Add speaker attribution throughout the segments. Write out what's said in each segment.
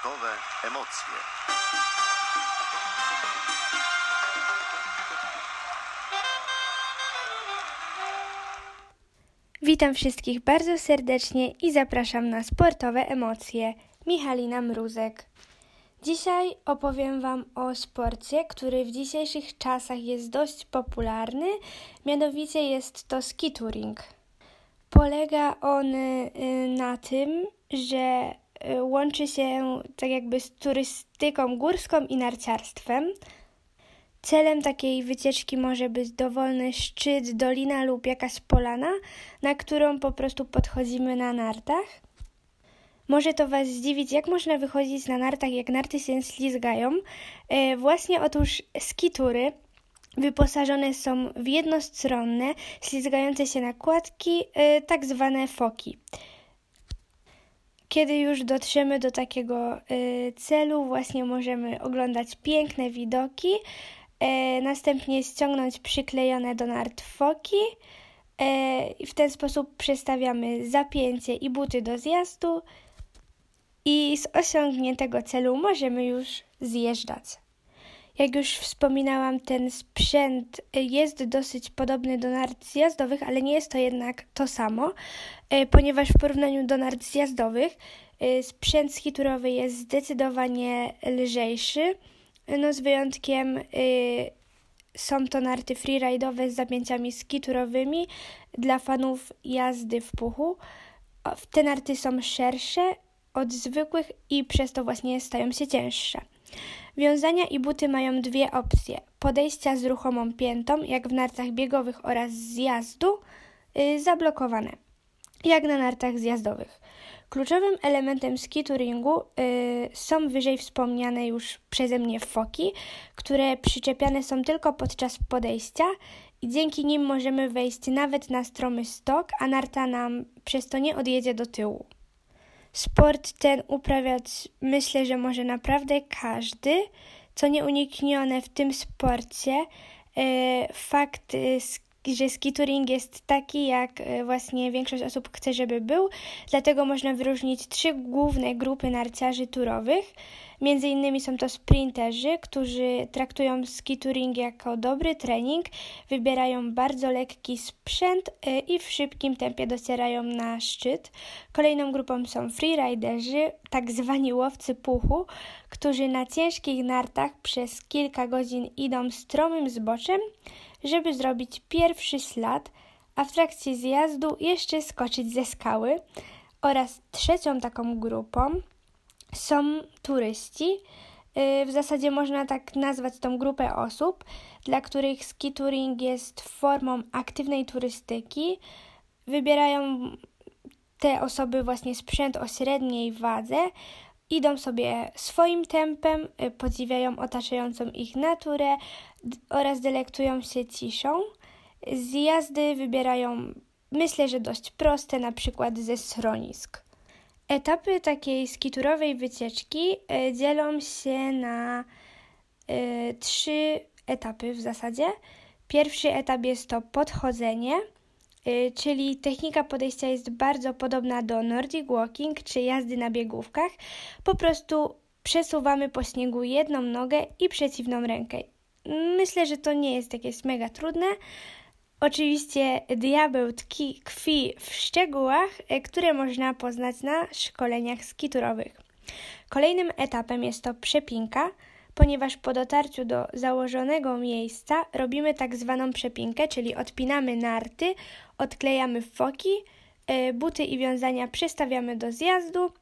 Speaker 1: Sportowe emocje.
Speaker 2: Witam wszystkich bardzo serdecznie i zapraszam na sportowe emocje. Michalina Mruzek. Dzisiaj opowiem Wam o sporcie, który w dzisiejszych czasach jest dość popularny, mianowicie jest to ski touring. Polega on y, na tym, że łączy się tak jakby z turystyką górską i narciarstwem. Celem takiej wycieczki może być dowolny szczyt, dolina lub jakaś polana, na którą po prostu podchodzimy na nartach. Może to Was zdziwić, jak można wychodzić na nartach, jak narty się ślizgają. E, właśnie otóż skitury wyposażone są w jednostronne, ślizgające się nakładki, e, tak zwane foki. Kiedy już dotrzemy do takiego e, celu, właśnie możemy oglądać piękne widoki, e, następnie ściągnąć przyklejone do nart foki i w ten sposób przestawiamy zapięcie i buty do zjazdu i z osiągniętego celu możemy już zjeżdżać. Jak już wspominałam, ten sprzęt jest dosyć podobny do nart zjazdowych, ale nie jest to jednak to samo, e, ponieważ w porównaniu do nart zjazdowych e, sprzęt skiturowy jest zdecydowanie lżejszy, no z wyjątkiem są to narty freeride'owe z zapięciami skiturowymi dla fanów jazdy w puchu. Te narty są szersze od zwykłych i przez to właśnie stają się cięższe. Wiązania i buty mają dwie opcje: podejścia z ruchomą piętą, jak w nartach biegowych, oraz zjazdu, yy, zablokowane, jak na nartach zjazdowych. Kluczowym elementem ski touringu yy, są wyżej wspomniane już przeze mnie foki, które przyczepiane są tylko podczas podejścia i dzięki nim możemy wejść nawet na stromy stok, a narta nam przez to nie odjedzie do tyłu. Sport ten uprawiać myślę, że może naprawdę każdy. Co nieuniknione w tym sporcie, e, fakt, e, że skitouring jest taki, jak e, właśnie większość osób chce, żeby był. Dlatego można wyróżnić trzy główne grupy narciarzy turowych. Między innymi są to sprinterzy, którzy traktują ski touring jako dobry trening, wybierają bardzo lekki sprzęt y, i w szybkim tempie docierają na szczyt. Kolejną grupą są freeriderzy, tak zwani łowcy puchu, którzy na ciężkich nartach przez kilka godzin idą stromym zboczem, żeby zrobić pierwszy ślad, a w trakcie zjazdu jeszcze skoczyć ze skały. Oraz trzecią taką grupą są turyści. Y, w zasadzie można tak nazwać tą grupę osób, dla których ski touring jest formą aktywnej turystyki. Wybierają te osoby właśnie sprzęt o średniej wadze, idą sobie swoim tempem, y, podziwiają otaczającą ich naturę oraz delektują się ciszą. Zjazdy wybierają, myślę, że dość proste, na przykład ze schronisk. Etapy takiej skiturowej wycieczki e, dzielą się na e, trzy etapy w zasadzie. Pierwszy etap jest to podchodzenie, e, czyli technika podejścia jest bardzo podobna do Nordic Walking czy jazdy na biegówkach. Po prostu przesuwamy po śniegu jedną nogę i przeciwną rękę. Myślę, że to nie jest jakieś mega trudne. Oczywiście diabeł tkwi w szczegółach, e, które można poznać na szkoleniach skiturowych. Kolejnym etapem jest to przepinka, ponieważ po dotarciu do założonego miejsca robimy tak zwaną przepinkę, czyli odpinamy narty, odklejamy foki, e, buty i wiązania przestawiamy do zjazdu,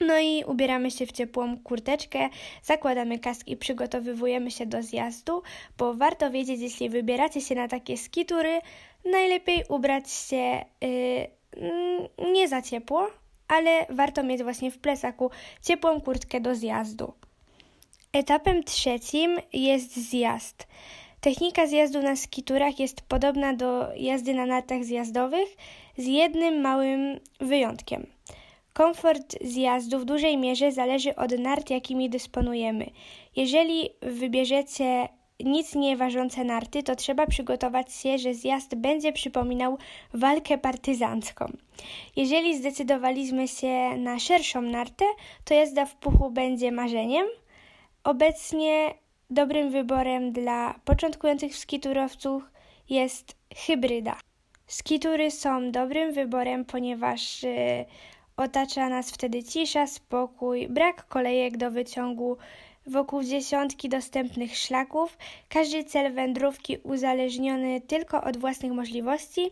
Speaker 2: no i ubieramy się w ciepłą kurteczkę, zakładamy kask i przygotowywujemy się do zjazdu, bo warto wiedzieć, jeśli wybieracie się na takie skitury, najlepiej ubrać się yy, nie za ciepło, ale warto mieć właśnie w plecaku ciepłą kurtkę do zjazdu. Etapem trzecim jest zjazd. Technika zjazdu na skiturach jest podobna do jazdy na nartach zjazdowych, z jednym małym wyjątkiem – Komfort zjazdu w dużej mierze zależy od nart, jakimi dysponujemy. Jeżeli wybierzecie nic nie ważące narty, to trzeba przygotować się, że zjazd będzie przypominał walkę partyzancką. Jeżeli zdecydowaliśmy się na szerszą nartę, to jazda w puchu będzie marzeniem. Obecnie dobrym wyborem dla początkujących skiturowców jest hybryda. Skitury są dobrym wyborem, ponieważ y, otacza nas wtedy cisza, spokój, brak kolejek do wyciągu, wokół dziesiątki dostępnych szlaków, każdy cel wędrówki uzależniony tylko od własnych możliwości,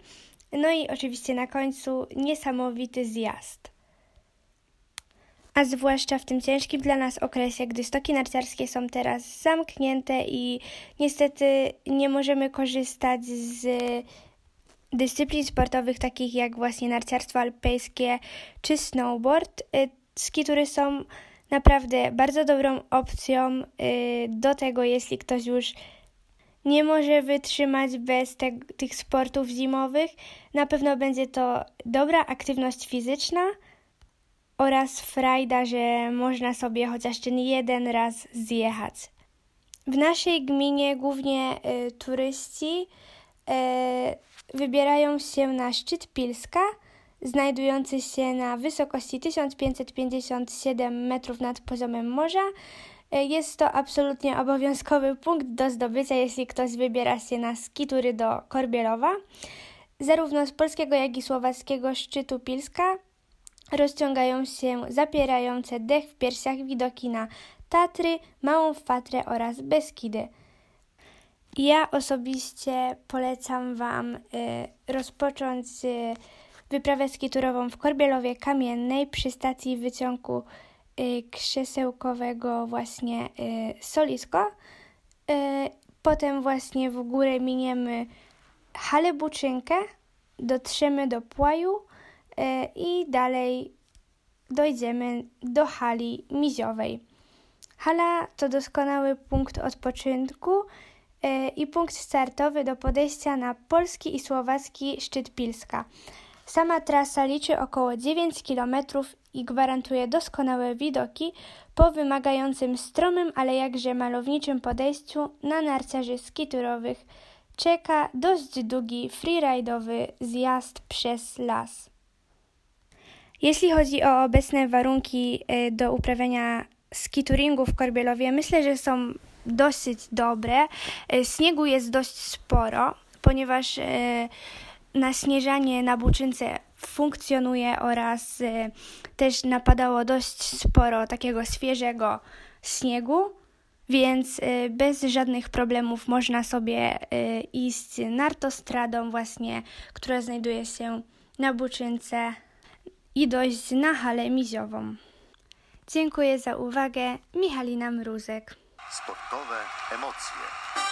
Speaker 2: no i oczywiście na końcu niesamowity zjazd. A zwłaszcza w tym ciężkim dla nas okresie, gdy stoki narciarskie są teraz zamknięte i niestety nie możemy korzystać z dyscyplin sportowych takich jak właśnie narciarstwo alpejskie czy snowboard. Y, ski, które są naprawdę bardzo dobrą opcją y, do tego, jeśli ktoś już nie może wytrzymać bez te, tych sportów zimowych. Na pewno będzie to dobra aktywność fizyczna oraz frajda, że można sobie chociaż ten jeden raz zjechać. W naszej gminie głównie y, turyści wybierają się na szczyt Pilska – znajdujący się na wysokości 1557 metrów nad poziomem morza. E, jest to absolutnie obowiązkowy punkt do zdobycia, jeśli ktoś wybiera się na skitury do Korbielowa. Zarówno z polskiego, jak i słowackiego szczytu Pilska rozciągają się zapierające dech w piersiach widoki na Tatry, Małą Fatrę oraz Beskidy. Ja osobiście polecam Wam y, rozpocząć wyprawę skiturową w Korbielowie Kamiennej przy stacji wyciągu y, krzesełkowego właśnie y, Solisko. Potem właśnie w górę miniemy halę Buczynkę, dotrzemy do Płaju i dalej dojdziemy do hali Miziowej. Hala to doskonały punkt odpoczynku i punkt startowy do podejścia na polski i słowacki szczyt Pilska. Sama trasa liczy około 9 km i gwarantuje doskonałe widoki po wymagającym stromym, ale jakże malowniczym podejściu na narciarzy skiturowych czeka dość długi freeridowy zjazd przez las. Jeśli chodzi o obecne warunki y, do uprawiania skituringu w Korbielowie, myślę, że są dosyć dobre. Y, śniegu jest dość sporo, ponieważ y, naśnieżanie na Buczynce funkcjonuje oraz y, też napadało dość sporo takiego świeżego śniegu, więc bez żadnych problemów można sobie iść nartostradą właśnie, która znajduje się na Buczynce i dojść na halę miziową. Dziękuję za uwagę. Michalina Mruzek. Sportowe emocje.